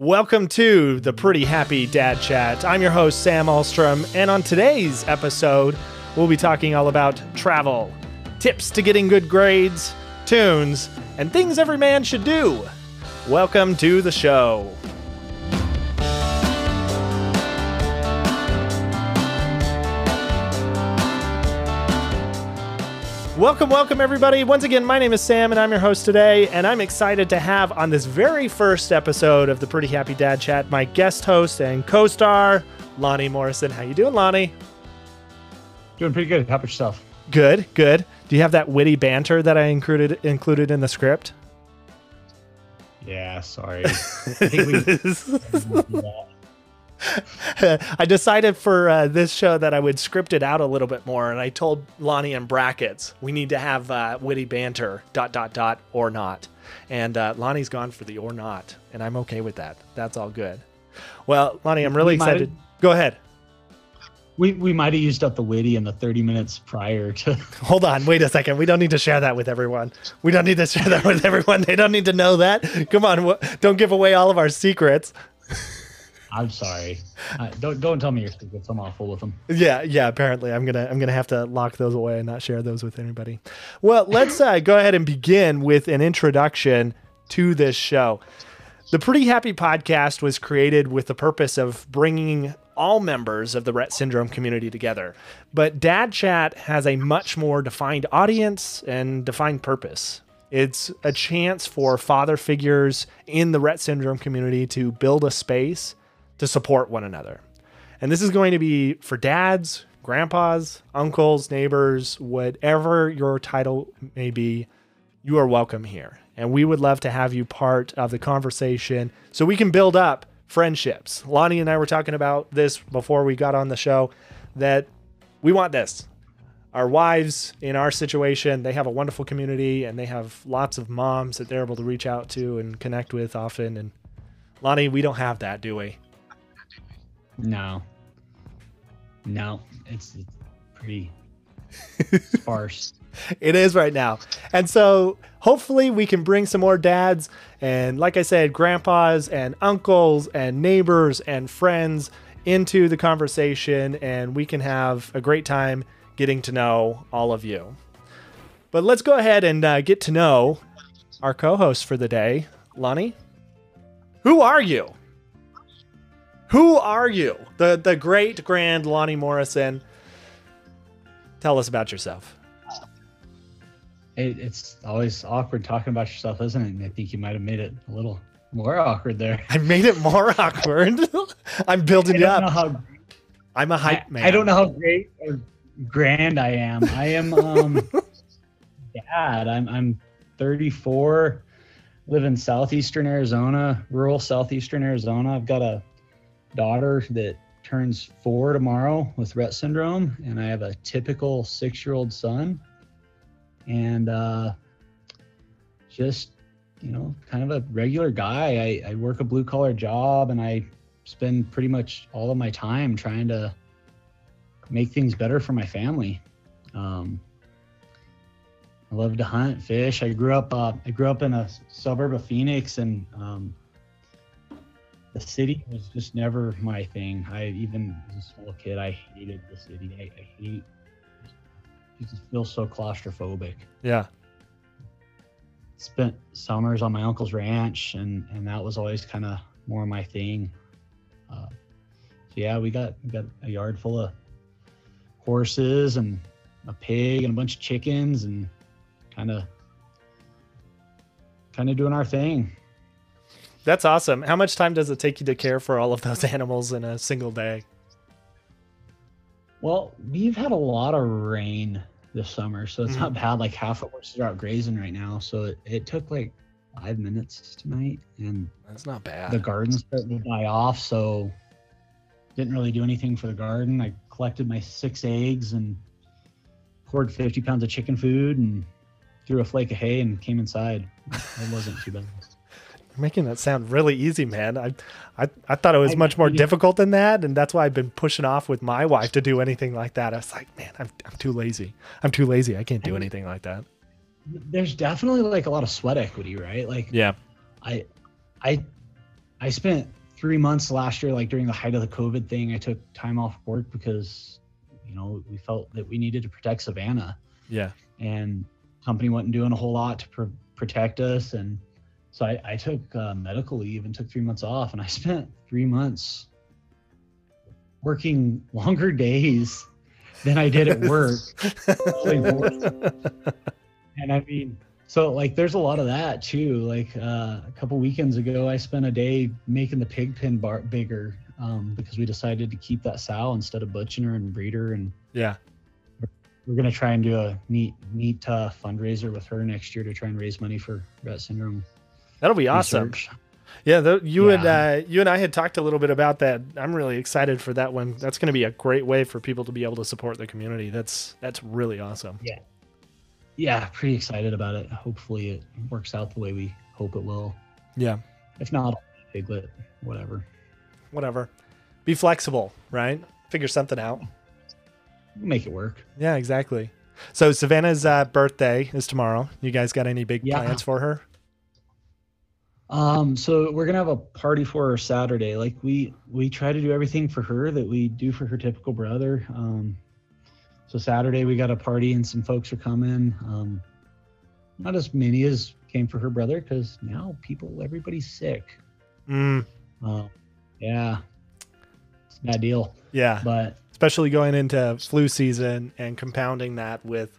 Welcome to the Pretty Happy Dad Chat. I'm your host, Sam Alstrom, and on today's episode, we'll be talking all about travel, tips to getting good grades, tunes, and things every man should do. Welcome to the show. Welcome, welcome, everybody. Once again, my name is Sam, and I'm your host today. And I'm excited to have on this very first episode of the Pretty Happy Dad Chat my guest host and co-star, Lonnie Morrison. How you doing, Lonnie? Doing pretty good. How about yourself? Good, good. Do you have that witty banter that I included included in the script? Yeah, sorry. I think we, I decided for uh, this show that I would script it out a little bit more, and I told Lonnie in brackets we need to have uh, witty banter dot dot dot or not, and uh, Lonnie's gone for the or not, and I'm okay with that. That's all good. Well, Lonnie, I'm really We excited. Go ahead. we, we might have used up the witty in the 30 minutes prior to. Hold on. Wait a second. We don't need to share that with everyone. We don't need to share that with everyone. They don't need to know that. Come on. Don't give away all of our secrets. I'm sorry. Uh, don't don't tell me your secrets. I'm awful with them. Yeah, yeah. Apparently, I'm gonna I'm gonna have to lock those away and not share those with anybody. Well, let's uh, go ahead and begin with an introduction to this show. The Pretty Happy Podcast was created with the purpose of bringing all members of the Rett syndrome community together. But Dad Chat has a much more defined audience and defined purpose. It's a chance for father figures in the Rett syndrome community to build a space to support one another. And this is going to be for dads, grandpas, uncles, neighbors, whatever your title may be, you are welcome here. And we would love to have you part of the conversation so we can build up friendships. Lonnie and I were talking about this before we got on the show that we want this. Our wives in our situation, they have a wonderful community and they have lots of moms that they're able to reach out to and connect with often. And Lonnie, we don't have that, do we? No. No, it's, it's pretty sparse. It is right now. And so hopefully we can bring some more dads and, like I said, grandpas and uncles and neighbors and friends into the conversation and we can have a great time getting to know all of you. But let's go ahead and uh, get to know our co host for the day, Lonnie. Who are you? Who are you? The, the great grand Lonnie Morrison. Tell us about yourself. It, it's always awkward talking about yourself, isn't it? And I think you might have made it a little more awkward there. I made it more awkward. I'm building I don't know up. how I'm a hype man. I don't know how great or grand I am. I am um dad. I'm I'm 34, live in southeastern Arizona, rural southeastern Arizona. I've got a daughter that turns four tomorrow with Rett syndrome, and I have a typical six-year-old son. And uh just you know, kind of a regular guy. I, I work a blue collar job and I spend pretty much all of my time trying to make things better for my family. Um, I love to hunt, fish. I grew up. Uh, I grew up in a suburb of Phoenix, and um, the city was just never my thing. I even as a small kid, I hated the city. I, I hate. You just feel so claustrophobic. Yeah. Spent summers on my uncle's ranch, and and that was always kind of more my thing. Uh, so yeah, we got we got a yard full of horses and a pig and a bunch of chickens and kind of kind of doing our thing. That's awesome. How much time does it take you to care for all of those animals in a single day? Well, we've had a lot of rain this summer, so it's mm-hmm. not bad. Like half the horses are out grazing right now, so it, it took like five minutes tonight, and That's not bad. the garden's starting to die off, so didn't really do anything for the garden. I collected my six eggs and poured 50 pounds of chicken food and threw a flake of hay and came inside. It wasn't too bad. You're making that sound really easy, man. I, I, I thought it was I- much more I- difficult than that, and that's why I've been pushing off with my wife to do anything like that. I was like, man, I'm, I'm too lazy. I'm too lazy. I can't do anything like that. There's definitely like a lot of sweat equity, right? Like Yeah. I, I I spent three months last year, like during the height of the COVID thing, I took time off work because, you know, we felt that we needed to protect Savannah Yeah. and company wasn't doing a whole lot to pr- protect us. And so I, I took uh, medical leave and took three months off and I spent three months working longer days than I did at work. and I mean, so like there's a lot of that too. Like uh, a couple weekends ago, I spent a day making the pig pen bar bigger um, because we decided to keep that sow instead of butching her and breed her. And yeah. we're gonna try and do a neat, neat uh, fundraiser with her next year to try and raise money for Rett syndrome. That'll be awesome. research. Yeah, th- you and uh, you and I had talked a little bit about that. I'm really excited for that one. That's going to be a great way for people to be able to support the community. That's that's really awesome. Yeah, yeah, pretty excited about it. Hopefully, it works out the way we hope it will. Yeah, If not, piglet, whatever. whatever. Be flexible, right? Figure something out. Make it work. Yeah, exactly. So Savannah's uh, birthday is tomorrow. You guys got any big Yeah. plans for her? Um, so we're gonna have a party for her Saturday. Like we we try to do everything for her that we do for her typical brother. Um, so Saturday we got a party and some folks are coming. Um, not as many as came for her brother because now people everybody's sick. Mm, Uh, yeah, it's a bad deal. yeah, But especially going into flu season and compounding that with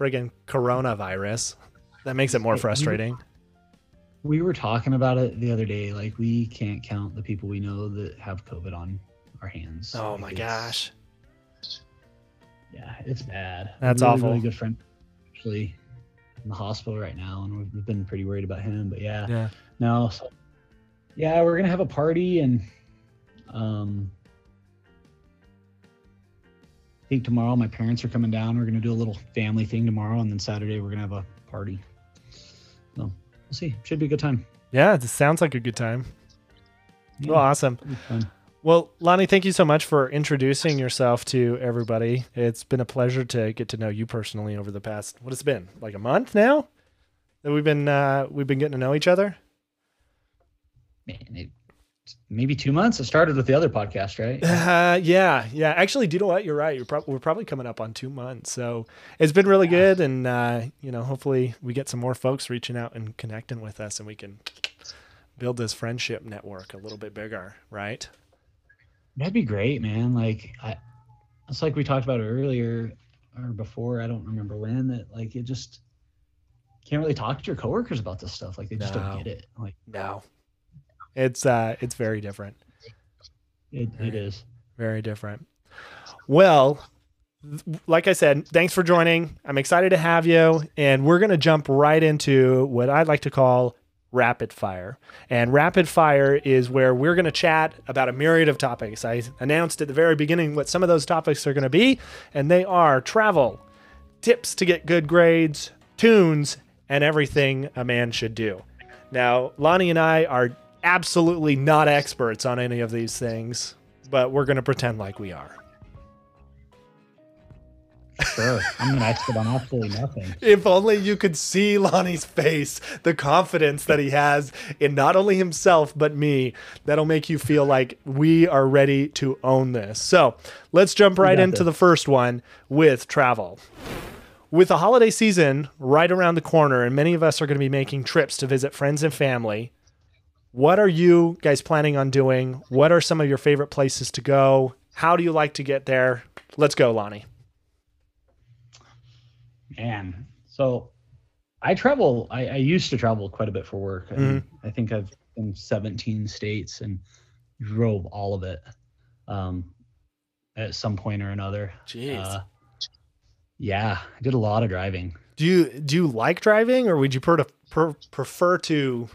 friggin' coronavirus. That makes it more frustrating. We were talking about it the other day. Like we can't count the people we know that have COVID on our hands. Oh Like, my gosh. Yeah, it's bad. That's really, awful. Really good friend, actually, in the hospital right now, and we've- we've been pretty worried about him. But yeah, Yeah. no. So, yeah, we're gonna have a party, and um, I think tomorrow my parents are coming down. We're gonna do a little family thing tomorrow, and then Saturday we're gonna have a party. So we'll see. Should be a good time. Yeah, it sounds like a good time. Yeah, Well, awesome. it'll be fun. Well, Lonnie, thank you so much for introducing yourself to everybody. It's been a pleasure to get to know you personally over the past what has been like a month now that we've been uh, we've been getting to know each other. Man, it, maybe two months. It started with the other podcast, right? Uh, yeah, yeah. Actually, do you know what? You're right. You're prob- we're probably coming up on two months, so it's been really good. And uh, you know, hopefully, we get some more folks reaching out and connecting with us, and we can build this friendship network a little bit bigger, right? That'd be great, man. Like I it's like we talked about earlier or before, I don't remember when, that like it just can't really talk to your coworkers about this stuff. Like they just No. don't get it. Like No, it's uh, it's very different. it, it is. Very different. Well, like I said, thanks for joining. I'm excited to have you. And we're going to jump right into what I'd like to call rapid fire. And rapid fire is where we're going to chat about a myriad of topics. I announced at the very beginning what some of those topics are going to be, and they are travel, tips to get good grades, tunes, and everything a man should do. Now, Lonnie and I are absolutely not experts on any of these things, but we're going to pretend like we are. Sure. I'm an expert on absolutely nothing. If only you could see Lonnie's face, the confidence that he has in not only himself, but me, that'll make you feel like we are ready to own this. So let's jump right into this. the first one with travel. With the holiday season right around the corner, and many of us are going to be making trips to visit friends and family, what are you guys planning on doing? What are some of your favorite places to go? How do you like to get there? Let's go, Lonnie. Man. So I travel I, I used to travel quite a bit for work. I, mean, I think I've been 17 states and drove all of it. Um at some point or another. Jeez. Uh, yeah, I did a lot of driving. Do you do you like driving, or would you per, per, prefer to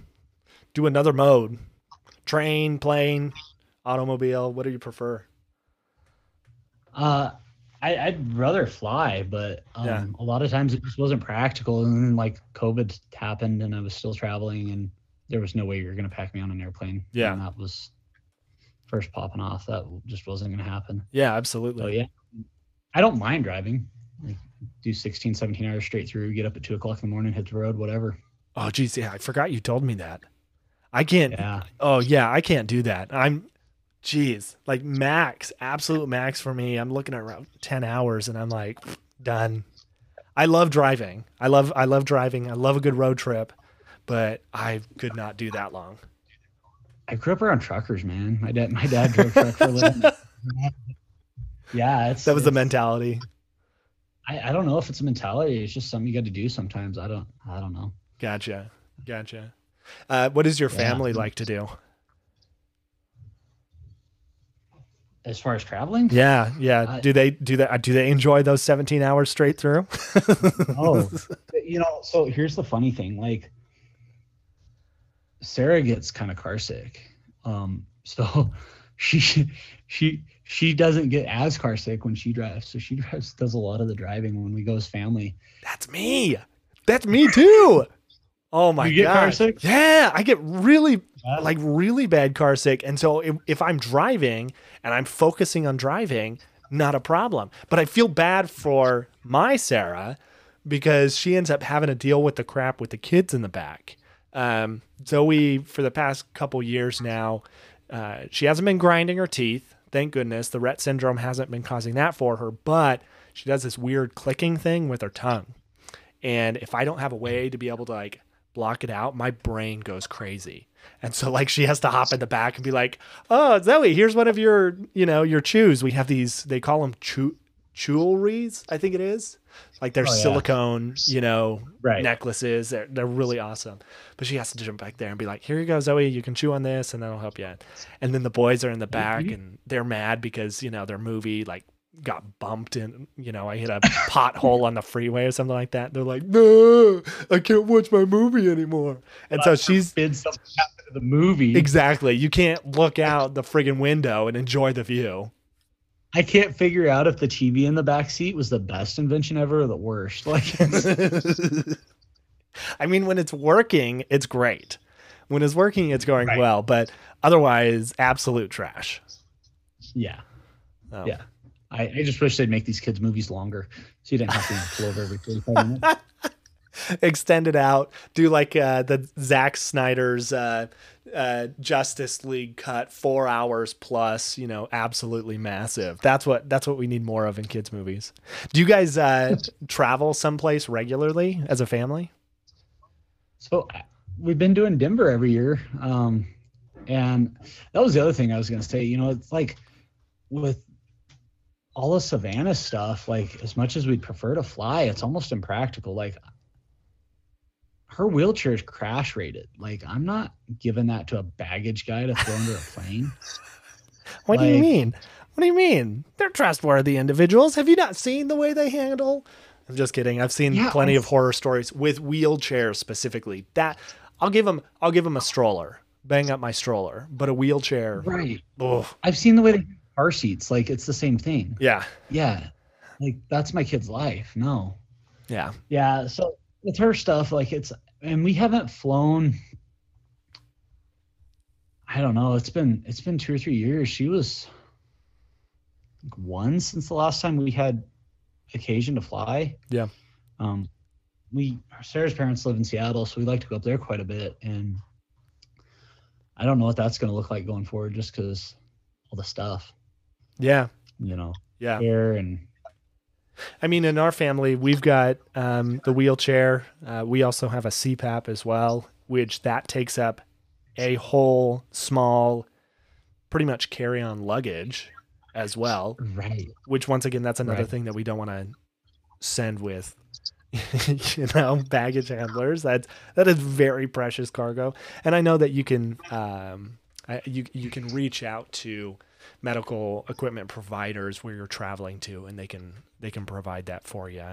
do another mode? Train, plane, automobile. What do you prefer? Uh, I, I'd rather fly, but um, Yeah. a lot of times it just wasn't practical. And then like COVID happened, and I was still traveling, and there was no way you were gonna pack me on an airplane. Yeah. and that was first popping off. That just wasn't gonna happen. Yeah, absolutely. So yeah, I don't mind driving. Like, do 16, 17 hours straight through. Get up at two o'clock in the morning, hit the road, whatever. Oh, geez, yeah, I forgot you told me that. I can't. Yeah. Oh yeah, I can't do that. I'm, geez, like max, absolute max for me. I'm looking at around ten hours, and I'm like done. I love driving. I love I love driving. I love a good road trip, but I could not do that long. I grew up around truckers, man. My dad, my dad drove truck for a living. yeah, it's That was the mentality. I, I don't know if it's a mentality. It's just something you got to do sometimes. I don't. I don't know. Gotcha, gotcha. Uh, what does your Yeah. family like to do? As far as traveling, Yeah, yeah. I- do they do that? Do they enjoy those 17 hours straight through? Oh, you know. So here's the funny thing. Like, Sarah gets kind of car sick. Um, so she she she doesn't get as car sick when she drives. So she drives does a lot of the driving when we go as family. That's me. That's me too. Oh my god. You get car god. sick? Yeah, I get really like really bad car sick. And so if, if I'm driving and I'm focusing on driving, not a problem. But I feel bad for my Sarah because she ends up having to deal with the crap with the kids in the back. Um, Zoe, for the past couple years now, uh, she hasn't been grinding her teeth. Thank goodness. The Rett syndrome hasn't been causing that for her, but she does this weird clicking thing with her tongue. And if I don't have a way to be able to like block it out, my brain goes crazy. And so like she has to hop in the back and be like, "Oh, Zoe, here's one of your, you know, your chews. We have these they call them chew jewelries, I think it is. Like they're Oh, yeah. silicone, you know, Right. necklaces. They're they're really awesome. But she has to jump back there and be like, "Here you go, Zoe. You can chew on this, and that'll help you." out." And then the boys are in the back, you- and they're mad because you know their movie like got bumped and you know I hit a pothole on the freeway or something like that. They're like, "No, I can't watch my movie anymore." And so she's Bid something happened to the movie. exactly. You can't look out the friggin' window and enjoy the view. I can't figure out if the TV in the back seat was the best invention ever or the worst. Like, I mean, when it's working, it's great. When it's working, it's going Right. well. But otherwise, absolute trash. yeah, Oh. yeah. I, I just wish they'd make these kids' movies longer, so you didn't have to pull over every 45 minutes. extend it out do like uh the Zack Snyder's uh uh Justice League cut 4 hours plus you know absolutely massive that's what that's what we need more of in kids movies do you guys uh travel someplace regularly as a family So we've been doing Denver every year, um, and that was the other thing I was going to say. You know, it's like with all the Savannah stuff. Like, as much as we'd prefer to fly, it's almost impractical. Like, her wheelchair is crash rated. Like, I'm not giving that to a baggage guy to throw into a plane. what do you mean what do you mean they're trustworthy individuals have you not seen the way they handle I'm just kidding I've seen Yeah, plenty I- of horror stories with wheelchairs specifically that I'll give them I'll give them a stroller bang up my stroller but a wheelchair Right. oh I've seen the way they car seats. Like, it's the same thing. yeah Yeah. Like, that's my kid's life. No. yeah Yeah, so with her stuff, like it's, and we haven't flown. I don't know. It's been it's been two or three years. She was like, one since the last time we had occasion to fly. Yeah. Um, we Sarah's parents live in Seattle, so we like to go up there quite a bit, and I don't know what that's going to look like going forward, just because all the stuff, yeah you know, yeah and I mean, in our family, we've got um, the wheelchair. Uh, we also have a CPAP as well, which that takes up a whole small, pretty much carry-on luggage as well. right. Which, once again, that's another Right. thing that we don't want to send with, you know, baggage handlers. That's that is very precious cargo. And I know that you can, um, I, you you can reach out to medical equipment providers where you're traveling to, and they can they can provide that for you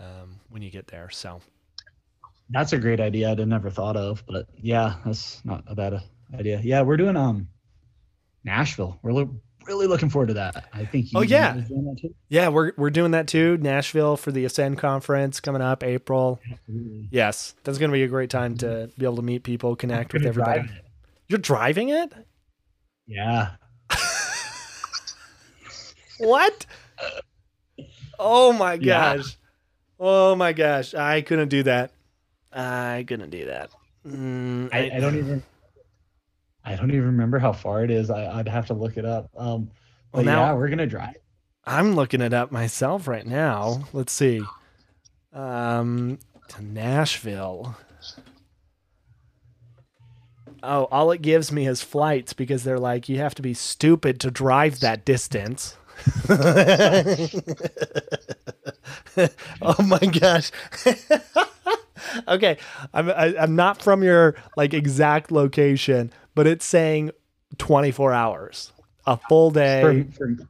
um, when you get there. So That's a great idea. I'd never thought of, but yeah, that's not a bad idea. Yeah, we're doing um Nashville. We're lo- really looking forward to that. I think. Oh, yeah. guys doing that too? yeah, we're we're doing that too. Nashville for the Ascend conference coming up April. Absolutely. Yes, that's going to be a great time to be able to meet people, connect with everybody. You're driving it? Yeah. What? Oh my Yeah. gosh. Oh my gosh. I couldn't do that. I couldn't do that. Mm, I, I don't even. I don't even remember how far it is. I, would have to look it up. Um, but Well, now- yeah, we're gonna drive. I'm looking it up myself right now. Let's see. Um, to Nashville. Oh, all it gives me is flights because they're like, you have to be stupid to drive that distance. oh my gosh. okay, I'm I, I'm not from your like exact location, but it's saying 24 hours, a full day From, from,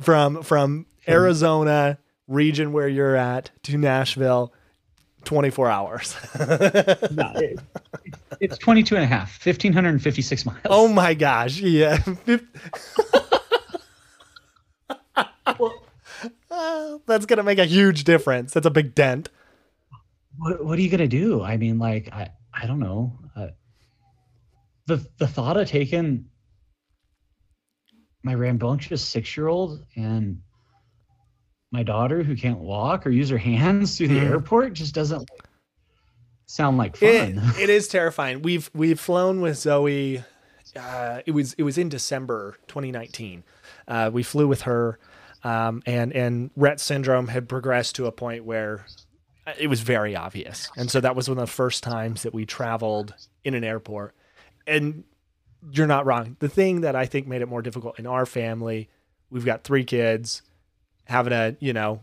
from from Arizona region where you're at to Nashville 24 hours. no, it, it's 22 and a half, 1,556 miles. oh my gosh. Yeah. That's going to make a huge difference. That's a big dent. what, what are you gonna do? I mean, like, I, I don't know. Uh, the the thought of taking my rambunctious six year old and my daughter who can't walk or use her hands through the Mhm. airport just doesn't sound like It, fun. it is terrifying. We've we've flown with Zoe. Uh, it was it was in December 2019. Uh, we flew with her, um, and and Rett syndrome had progressed to a point where it was very obvious, and so that was one of the first times that we traveled in an airport. And you're not wrong. The thing that I think made it more difficult in our family, we've got three kids, having to you know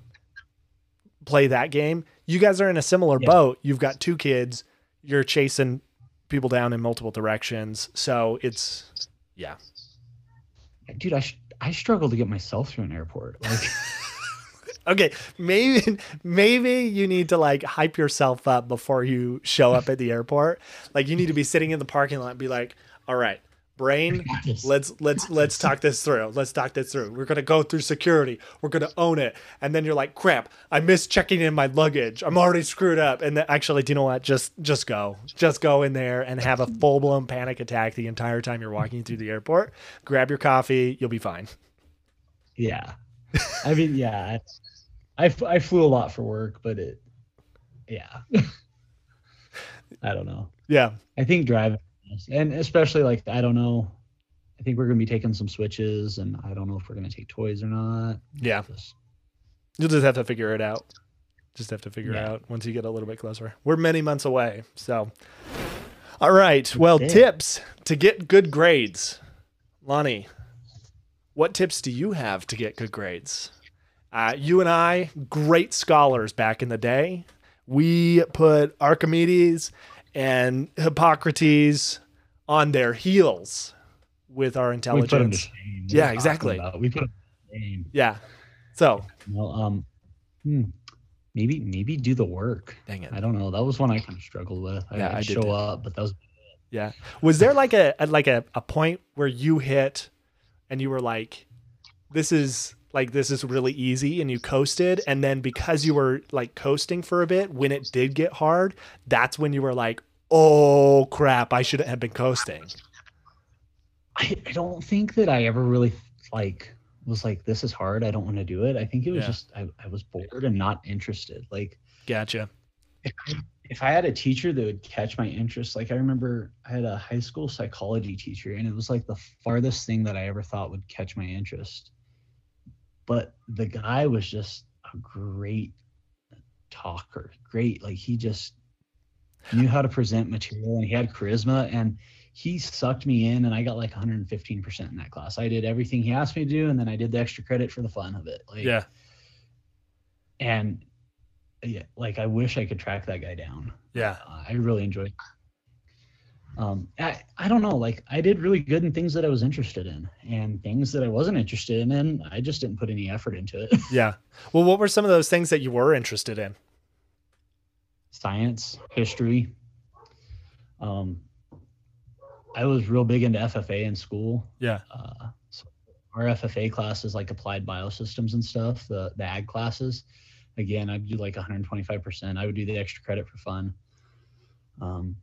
play that game. You guys are in a similar Yeah. boat. You've got two kids. You're chasing people down in multiple directions. So it's yeah. Dude, I sh- I struggle to get myself through an airport. Like, Okay, maybe maybe you need to like hype yourself up before you show up at the airport. Like you need to be sitting in the parking lot and be like, "All right, brain, let's let's let's talk this through. Let's talk this through. We're gonna go through security. We're gonna own it." And then you're like, "Crap, I missed checking in my luggage. I'm already screwed up." And then actually, do you know what? Just just go, just go in there and have a full blown panic attack the entire time you're walking through the airport. Grab your coffee. You'll be fine. yeah. I mean, yeah. I, I flew a lot for work, but it, yeah. I don't know. Yeah. I think driving, and especially like I don't know. I think we're gonna be taking some switches, and I don't know if we're gonna take toys or not. Yeah. Just- You'll just have to figure it out. Just have to figure it Yeah. out once you get a little bit closer. We're many months away. So, all right. Well, tips to get good grades. Lonnie, what tips do you have to get good grades? Uh, you and I, great scholars back in the day. We put Archimedes and Hippocrates on their heels with our we put 'em to intelligence. Yeah, are you talking exactly. We put 'em to shame. Yeah. So, Well, um, hmm, maybe maybe do the work. dang it. I don't know. That was one I kind of struggled with. I, Yeah, I'd I show up, but that was Yeah. Was there like a, a like a, a point where you hit and you were like, this is like this is really easy and you coasted and then because you were like coasting for a bit when it did get hard, that's when you were like, oh crap, I shouldn't have been coasting. I, I don't think that I ever really like was like this is hard. I don't want to do it. I think it was Yeah. just I, I was bored and not interested. Like Gotcha. if I, if I had a teacher that would catch my interest, like I remember I had a high school psychology teacher, and it was like the farthest thing that I ever thought would catch my interest. But the guy was just a great talker, great. Like he just knew how to present material, and he had charisma, and he sucked me in, and I got like 115% in that class. I did everything he asked me to do, and then I did the extra credit for the fun of it. Like, Yeah. and yeah, like I wish I could track that guy down. Yeah. Uh, I really enjoyed. Um, I I don't know, like I did really good in things that I was interested in, and things that I wasn't interested in, and I just didn't put any effort into it. Yeah. Well, what were some of those things that you were interested in? Science, history. Um, I was real big into FFA in school. Yeah. Uh, so our FFA classes, like applied biosystems and stuff, the the ag classes. Again, I'd do like 125%. I would do the extra credit for fun. Um,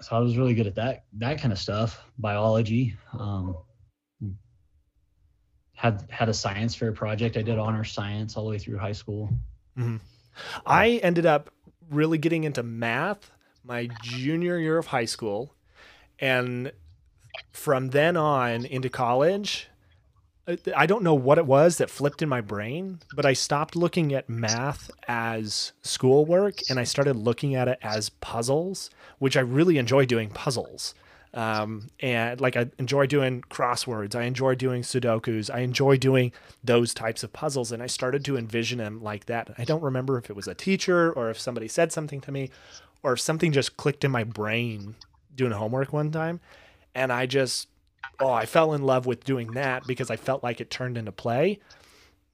so I was really good at that that kind of stuff. Biology. Um, had had a science fair project. I did honor science all the way through high school. I ended up really getting into math my junior year of high school. and from then on into college, I- don't know what it was that flipped in my brain, but I stopped looking at math as schoolwork and I started looking at it as puzzles, which I really enjoy doing puzzles. Um, and like I enjoy doing crosswords, I enjoy doing Sudokus, I enjoy doing those types of puzzles. And I started to envision them like that. I don't remember if it was a teacher or if somebody said something to me or if something just clicked in my brain doing homework one time. And I just oh, I fell in love with doing that because I felt like it turned into play.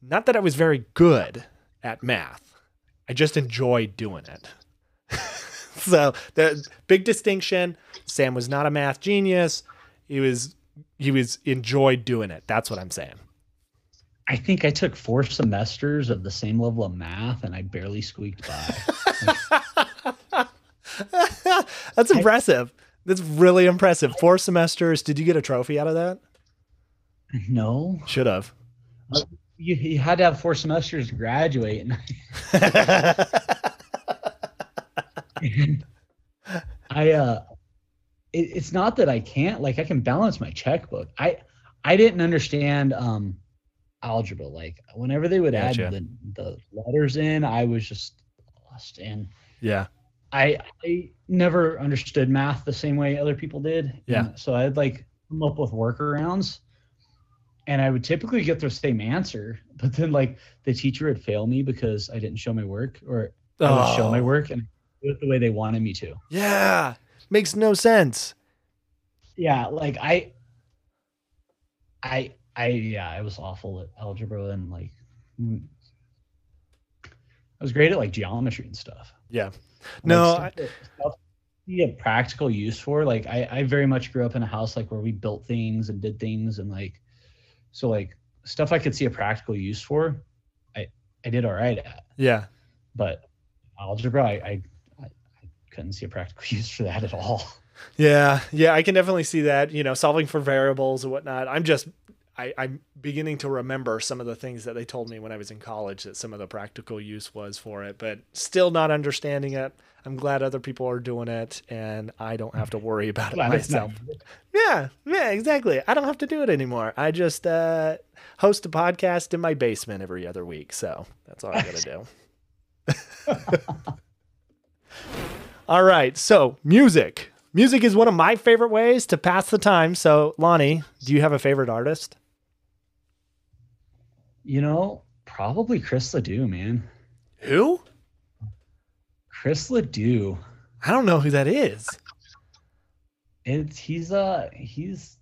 Not that I was very good at math. I just enjoyed doing it. so the big distinction, Sam was not a math genius. He was he was enjoyed doing it. That's what I'm saying. I think I took four semesters of the same level of math and I barely squeaked by. That's impressive. That's really impressive. Four semesters. Did you get a trophy out of that? no, Should have. you, you had to have four semesters to graduate. I, uh, it, it's not that I can't, like, I can balance my checkbook. I, I didn't understand, um, algebra. Like, whenever they would Gotcha. add the, the letters in, I was just lost. And yeah. I I never understood math the same way other people did. Yeah. And so I'd like come up with workarounds and I would typically get the same answer, but then like the teacher would fail me because I didn't show my work or I would show my Oh. work and do it the way they wanted me to. Yeah. Makes no sense. Yeah, like I I I yeah, I was awful at algebra and like mm, I was great at like geometry and stuff. Yeah. No, that- stuff you have practical use for. Like I, I very much grew up in a house like where we built things and did things and like so like stuff I could see a practical use for, I I did all right at. Yeah. But algebra, I I, I, I couldn't see a practical use for that at all. Yeah, yeah, I can definitely see that. You know, solving for variables and whatnot. I'm just, I, I'm beginning to remember some of the things that they told me when I was in college that some of the practical use was for it, but still not understanding it. I'm glad other people are doing it, and I don't have to worry about it myself. Yeah, yeah, exactly. I don't have to do it anymore. I just uh, host a podcast in my basement every other week, so that's all I got to do. all right, so music. Music is one of my favorite ways to pass the time. So, Lonnie, do you have a favorite artist? You know, probably Chris Ledoux, man. Who? Chris Ledoux. I don't know who that is. It's he's uh he's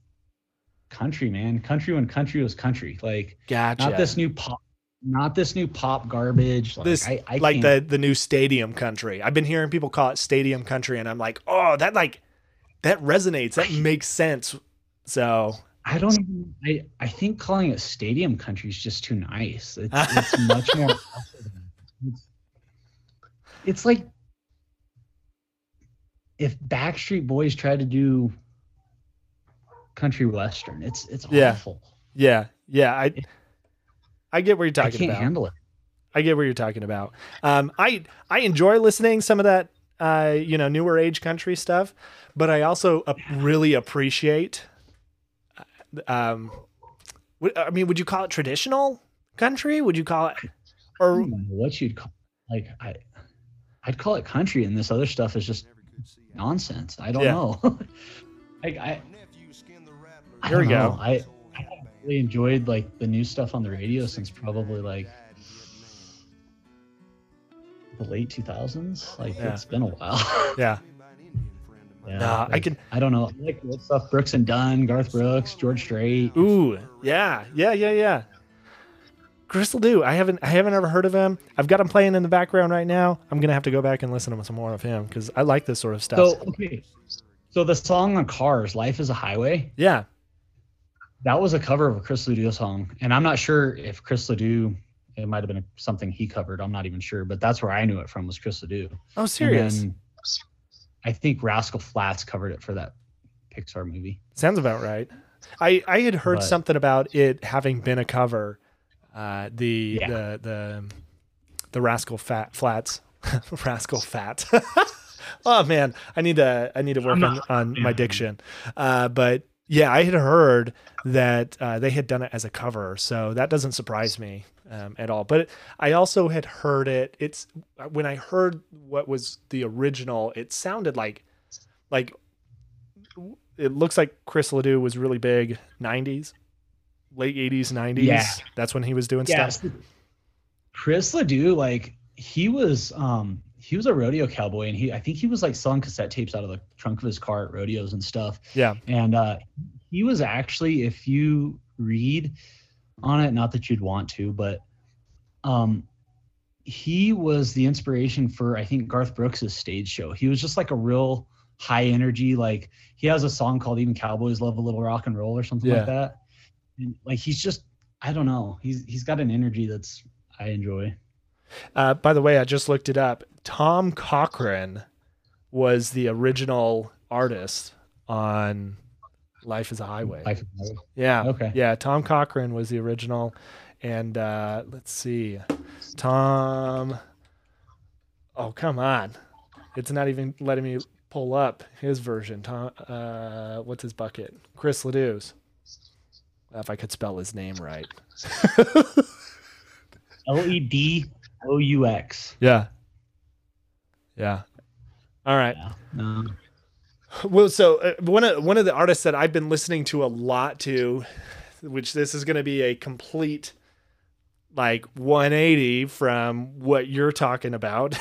country man. Country when country was country. Like Gotcha. not this new pop not this new pop garbage. Like this I, I like can't- the the new stadium country. I've been hearing people call it stadium country, and I'm like, oh, that like that resonates. That makes sense. So I don't even I, I think calling it stadium country is just too nice. It's it's much more it's, it's like if Backstreet Boys tried to do country western, it's it's Yeah. awful. yeah, yeah, I I get what you're talking I can't about. handle it. I get what you're talking about. Um, I I enjoy listening some of that uh, you know newer age country stuff, but I also uh, really appreciate. Um, I mean, would you call it traditional country? Would you call it, I or don't know what you'd call like I I'd call it country and this other stuff is just nonsense. I don't Yeah. know. like I, I Here we don't go. I, I really enjoyed like the new stuff on the radio since probably like the late 2000s. Like Yeah. it's been a while. yeah? Yeah, Nah, I like, can- I don't know. I like the old stuff. Brooks and Dunn, Garth Brooks, George Strait. Ooh, yeah, yeah, yeah, yeah. Chris Ledoux. I haven't I haven't ever heard of him. I've got him playing in the background right now. I'm gonna have to go back and listen to some more of him because I like this sort of stuff. So okay, so the song on Cars, "Life Is a Highway." yeah, That was a cover of a Chris Ledoux song, and I'm not sure if Chris Ledoux. It might have been something he covered. I'm not even sure, but that's where I knew it from was Chris Ledoux. oh And serious. then I think Rascal Flatts covered it for that Pixar movie. Sounds about right. I I had heard But- something about it having been a cover. Uh, the Yeah. the the the Rascal Fat Flats, Rascal Fat. oh man, I need to I need to work on, on my diction. Uh, but yeah, I had heard that uh, they had done it as a cover, so that doesn't surprise me um, at all. But I also had heard it. It's when I heard what was the original, it sounded like like it looks like Chris Ledoux was really big '90s, late '80s, '90s. Yeah. That's when he was doing Yeah, stuff. Chris Ledoux, like he was, um, he was a rodeo cowboy, and he, I think he was like selling cassette tapes out of the trunk of his car at rodeos and stuff. Yeah. And uh, he was actually, if you read on it, not that you'd want to, but um, he was the inspiration for I think Garth Brooks' stage show. He was just like a real high energy, like he has a song called "Even Cowboys Love a Little Rock and Roll" or something Yeah. like that. And like he's just, I don't know, he's he's got an energy that's I enjoy. Uh, by the way, I just looked it up. Tom Cochrane was the original artist on Life is a Highway. Life- yeah. Okay. Yeah. Tom Cochrane was the original. And uh, let's see. Tom. Oh, come on. It's not even letting me pull up his version. Tom, uh, what's his bucket? Chris Ledoux's. If I could spell his name right. L E D O U X. Yeah. Yeah. All right. Yeah. Um, Well, so uh, one of one of the artists that I've been listening to a lot to, which this is going to be a complete like 180 from what you're talking about.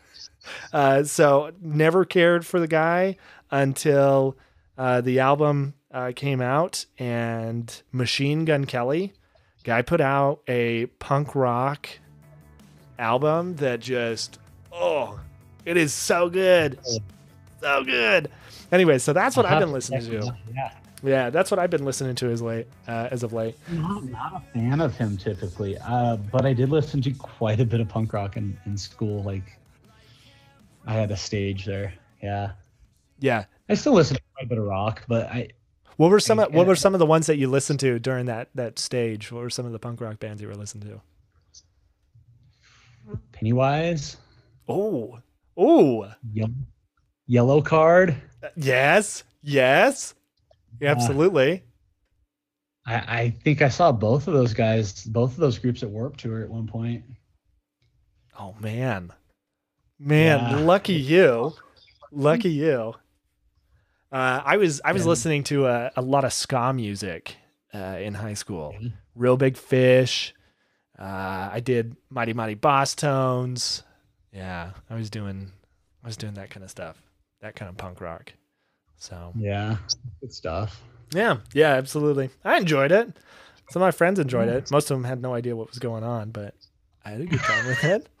uh, so never cared for the guy until uh, the album uh, came out, and Machine Gun Kelly, guy put out a punk rock album that just oh, it is so good so good. Anyway, so that's what I've been listening to. Yeah. Yeah, that's what I've been listening to as late uh, as of late. I'm not, not a fan of him typically, uh, but I did listen to quite a bit of punk rock in, in school. Like, I had a stage there. Yeah, Yeah. I still listen to quite a bit of rock, but I What were some of, what were some of the ones that you listened to during that that stage? What were some of the punk rock bands you were listening to? Pennywise, Oh. Oh. Yellow, Yellowcard. Yes. Yes. Absolutely. I, I think I saw both of those guys, both of those groups at Warped Tour at one point. Oh man. Man, Yeah. lucky you. Lucky you. Uh, I was I was Yeah. listening to a, a lot of ska music uh, in high school. Real Big Fish. Uh, I did Mighty Mighty Bosstones. Yeah, I was doing I was doing that kind of stuff. That kind of punk rock. So Yeah, good stuff. yeah, yeah, absolutely. I enjoyed it. Some of my friends enjoyed it. Most of them had no idea what was going on, but I had a good time with it.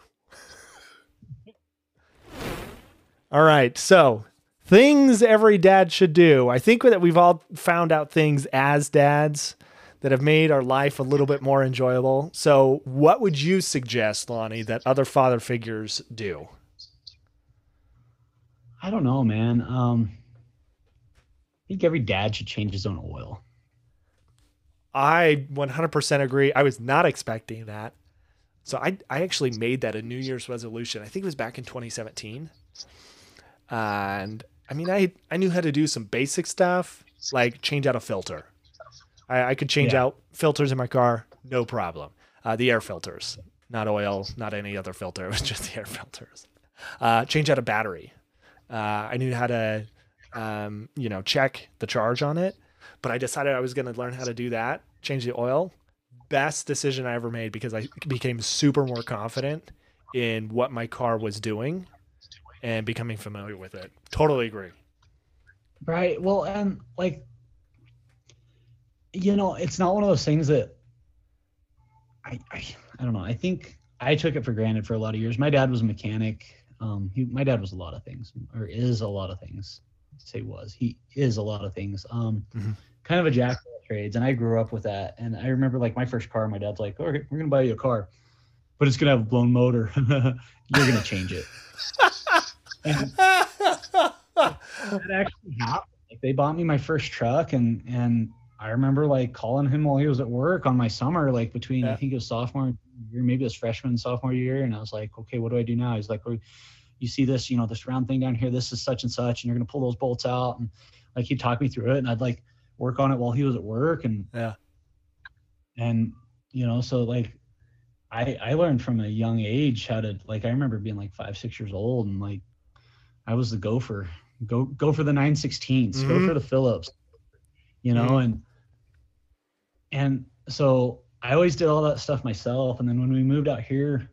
All right, so things every dad should do. I think that we've all found out things as dads that have made our life a little bit more enjoyable. So, what would you suggest, Lonnie, that other father figures do? I don't know, man. Um, I think every dad should change his own oil. I 100% agree. I was not expecting that. So I I actually made that a New Year's resolution. I think it was back in 2017. And I mean, I I knew how to do some basic stuff like change out a filter. I, I could change Yeah. out filters in my car, no problem. Uh, the air filters, not oil, not any other filter. It was just the air filters. Uh, change out a battery. Uh, I knew how to, um, you know, check the charge on it, but I decided I was going to learn how to do that. Change the oil. Best decision I ever made because I became super more confident in what my car was doing and becoming familiar with it. Totally agree. Right. Well, and like, you know, it's not one of those things that I, I, I don't know. I think I took it for granted for a lot of years. My dad was a mechanic. Um, he, my dad was a lot of things, or is a lot of things. Say was. He is a lot of things. Um, Mhm. kind of a jack of all trades, and I grew up with that. And I remember like my first car. My dad's like, "Okay, we're gonna buy you a car, but it's gonna have a blown motor. You're gonna change it." And that actually happened. Like they bought me my first truck, and and I remember like calling him while he was at work on my summer, like between Yeah. I think it was sophomore year, maybe it was freshman sophomore year, and I was like, okay, what do I do now? He's like, well, you see this, you know, this round thing down here, this is such and such, and you're gonna pull those bolts out. And like he'd talk me through it and I'd like work on it while he was at work and Yeah. and you know, so like I I learned from a young age how to like I remember being like five, six years old and like I was the gopher. Go go for the 916s, go Mhm. for the Phillips. You know, Mhm. and and so I always did all that stuff myself. And then when we moved out here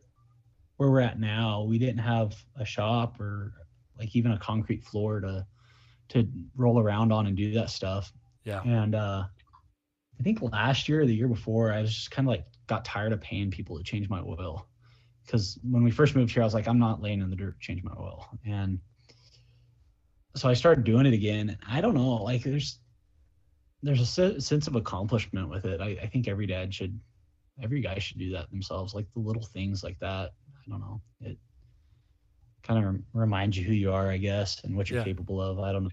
where we're at now, we didn't have a shop or like even a concrete floor to to roll around on and do that stuff. Yeah. And uh I think last year or the year before, I was just kind of like got tired of paying people to change my oil. Because when we first moved here, I was like, I'm not laying in the dirt to change my oil. And so I started doing it again. I don't know, like there's there's a se- sense of accomplishment with it. I, I think every dad should, every guy should do that themselves. Like the little things like that. I don't know. It kind of reminds you who you are, I guess, and what you're Yeah. capable of. I don't know.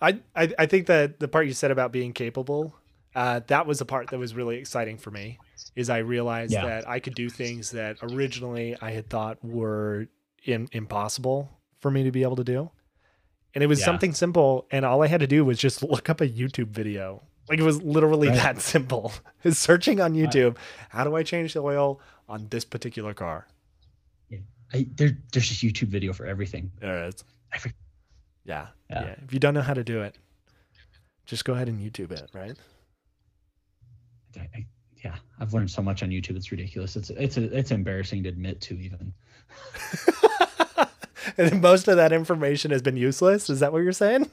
I, I I think that the part you said about being capable, uh, that was the part that was really exciting for me. Is I realized Yeah. that I could do things that originally I had thought were in, impossible for me to be able to do, and it was Yeah. something simple, and all I had to do was just look up a YouTube video. Like it was literally Right. that simple. Is searching on YouTube, how do I change the oil on this particular car? I, there, there's a YouTube video for everything. There is. For- Yeah, Yeah. yeah. If you don't know how to do it, just go ahead and YouTube it, right? I, I, yeah, I've learned so much on YouTube. It's ridiculous. It's it's it's embarrassing to admit to even. and most of that information has been useless. Is that what you're saying?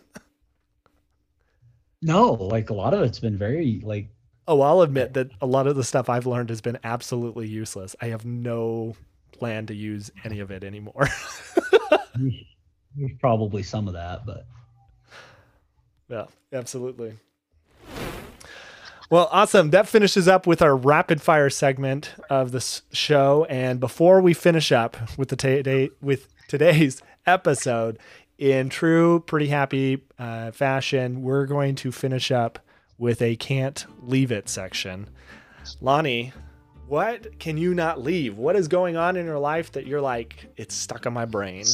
No, like a lot of it's been very like Oh, I'll admit that a lot of the stuff I've learned has been absolutely useless. I have no plan to use any of it anymore. there's probably some of that, but yeah, absolutely. Well, awesome. That finishes up with our rapid fire segment of this show. And before we finish up with the today with today's episode, in true pretty happy uh, fashion, we're going to finish up with a can't leave it section. Lonnie, what can you not leave? What is going on in your life that you're like it's stuck in my brain?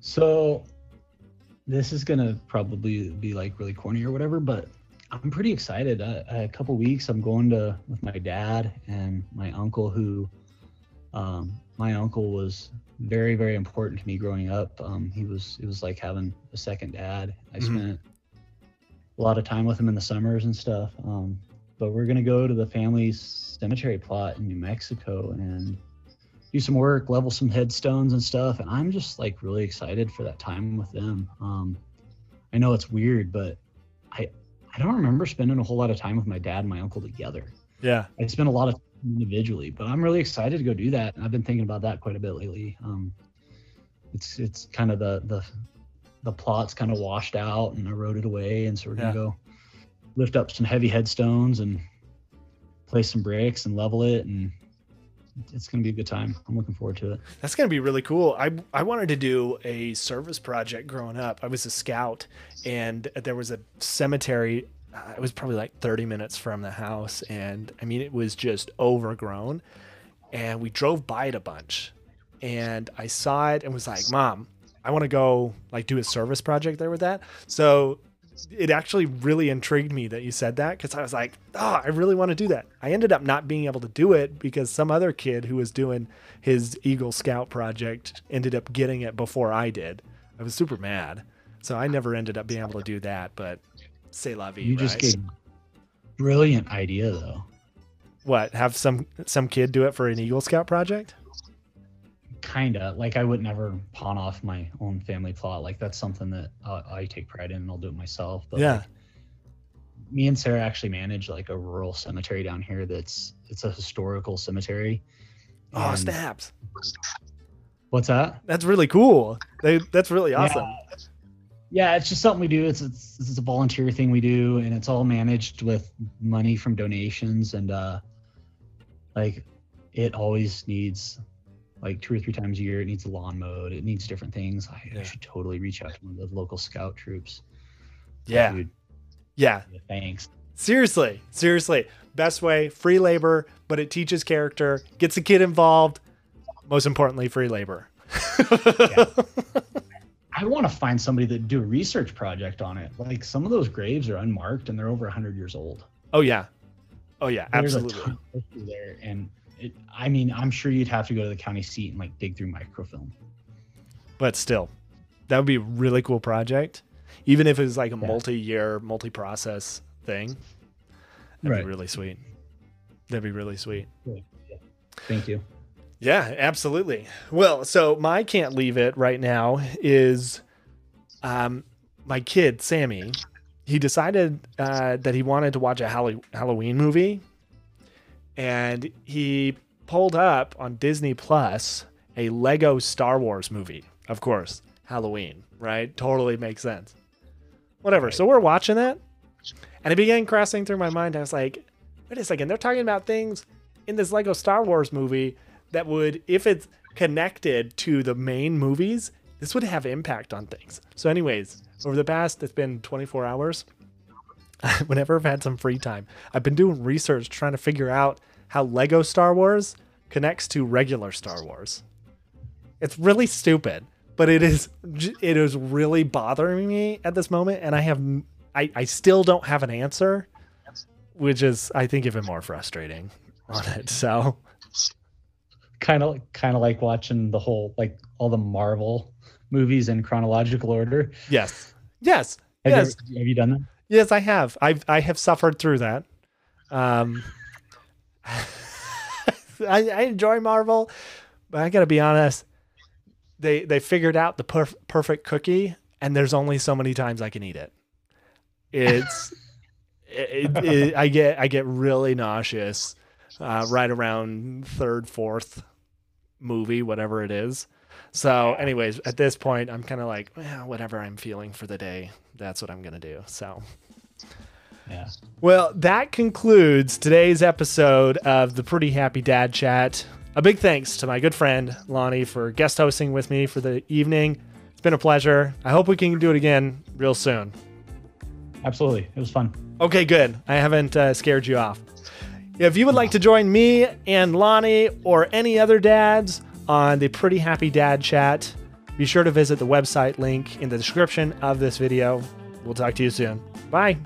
So this is gonna probably be like really corny or whatever, but I'm pretty excited. Uh, a couple weeks, I'm going to with my dad and my uncle, who um, my uncle was very very important to me growing up. Um, he was it was like having a second dad. I Mhm. spent a lot of time with him in the summers and stuff. Um, but we're gonna go to the family's cemetery plot in New Mexico and do some work, level some headstones and stuff. And I'm just like really excited for that time with them. Um, I know it's weird, but I I don't remember spending a whole lot of time with my dad and my uncle together. Yeah. I spent a lot of time individually, but I'm really excited to go do that. And I've been thinking about that quite a bit lately. Um, it's it's kind of the the the plot's kind of washed out and eroded away, and so we're gonna Yeah. go lift up some heavy headstones and place some bricks and level it, and it's gonna be a good time. I'm looking forward to it. That's gonna be really cool. I I wanted to do a service project growing up. I was a scout, and there was a cemetery. Uh, it was probably like 30 minutes from the house, and I mean it was just overgrown. And we drove by it a bunch, and I saw it and was like, "Mom, I want to go like do a service project there with that." So it actually really intrigued me that you said that because I was like, oh, I really want to do that. I ended up not being able to do it because some other kid who was doing his Eagle Scout project ended up getting it before I did. I was super mad. So I never ended up being able to do that, but say la vie, You just right? gave brilliant idea though. what, have some some kid do it for an Eagle Scout project? Kinda like I would never pawn off my own family plot. Like that's something that uh, I take pride in, and I'll do it myself. But Yeah. like, me and Sarah actually manage like a rural cemetery down here. That's it's a historical cemetery. Oh, And- snaps. What's that? That's really cool. They, that's really awesome. Yeah, it's just something we do. It's, it's it's a volunteer thing we do, and it's all managed with money from donations, and uh, like it always needs like two or three times a year. It needs a lawn mowed. It needs different things. I, Yeah. I should totally reach out to one of the local scout troops. Yeah. Dude, Yeah. thanks. Seriously, seriously. Best way, free labor, but it teaches character, gets a kid involved. Most importantly, free labor. I want to find somebody that do a research project on it. Like some of those graves are unmarked and they're over 100 years old. Oh yeah, oh yeah, There's absolutely. a ton of there, and it, I mean, I'm sure you'd have to go to the county seat and like dig through microfilm. But still, that would be a really cool project. Even if it was like a Yeah. multi-year, multi-process thing, that'd Right. be really sweet. That'd be really sweet. Thank you. Yeah, absolutely. Well, so my can't leave it right now is um my kid Sammy. He decided uh, that he wanted to watch a Hall- Halloween movie, and he pulled up on Disney Plus a Lego Star Wars movie. Of course, Halloween, right? Totally makes sense. Whatever. So we're watching that, and it began crossing through my mind. I was like, wait a second, they're talking about things in this Lego Star Wars movie that would, if it's connected to the main movies, this would have impact on things. So, anyways, over the past, it's been 24 hours. Whenever I've had some free time, I've been doing research trying to figure out how Lego Star Wars connects to regular Star Wars. It's really stupid, but it is it is really bothering me at this moment, and I have I, I still don't have an answer, which is I think even more frustrating on it. So Kind of, kind of like watching the whole, like all the Marvel movies in chronological order. yes, yes, Have, yes, you, ever- have you done that? yes. I have. I've I have suffered through that. Um, I, I enjoy Marvel, but I gotta be honest. They they figured out the perf- perfect cookie, and there's only so many times I can eat it. It's it, it, it- I get I get really nauseous uh, right around third fourth movie whatever it is. So, anyways, at this point, I'm kind of like, well, whatever I'm feeling for the day, that's what I'm gonna do. So. Yeah. Well, that concludes today's episode of the Pretty Happy Dad Chat. A big thanks to my good friend Lonnie for guest hosting with me for the evening. It's been a pleasure. I hope we can do it again real soon. Absolutely. It was fun. Okay, good. I haven't uh, scared you off. If you would like to join me and Lonnie or any other dads on the Pretty Happy Dad Chat, be sure to visit the website link in the description of this video. We'll talk to you soon. Bye.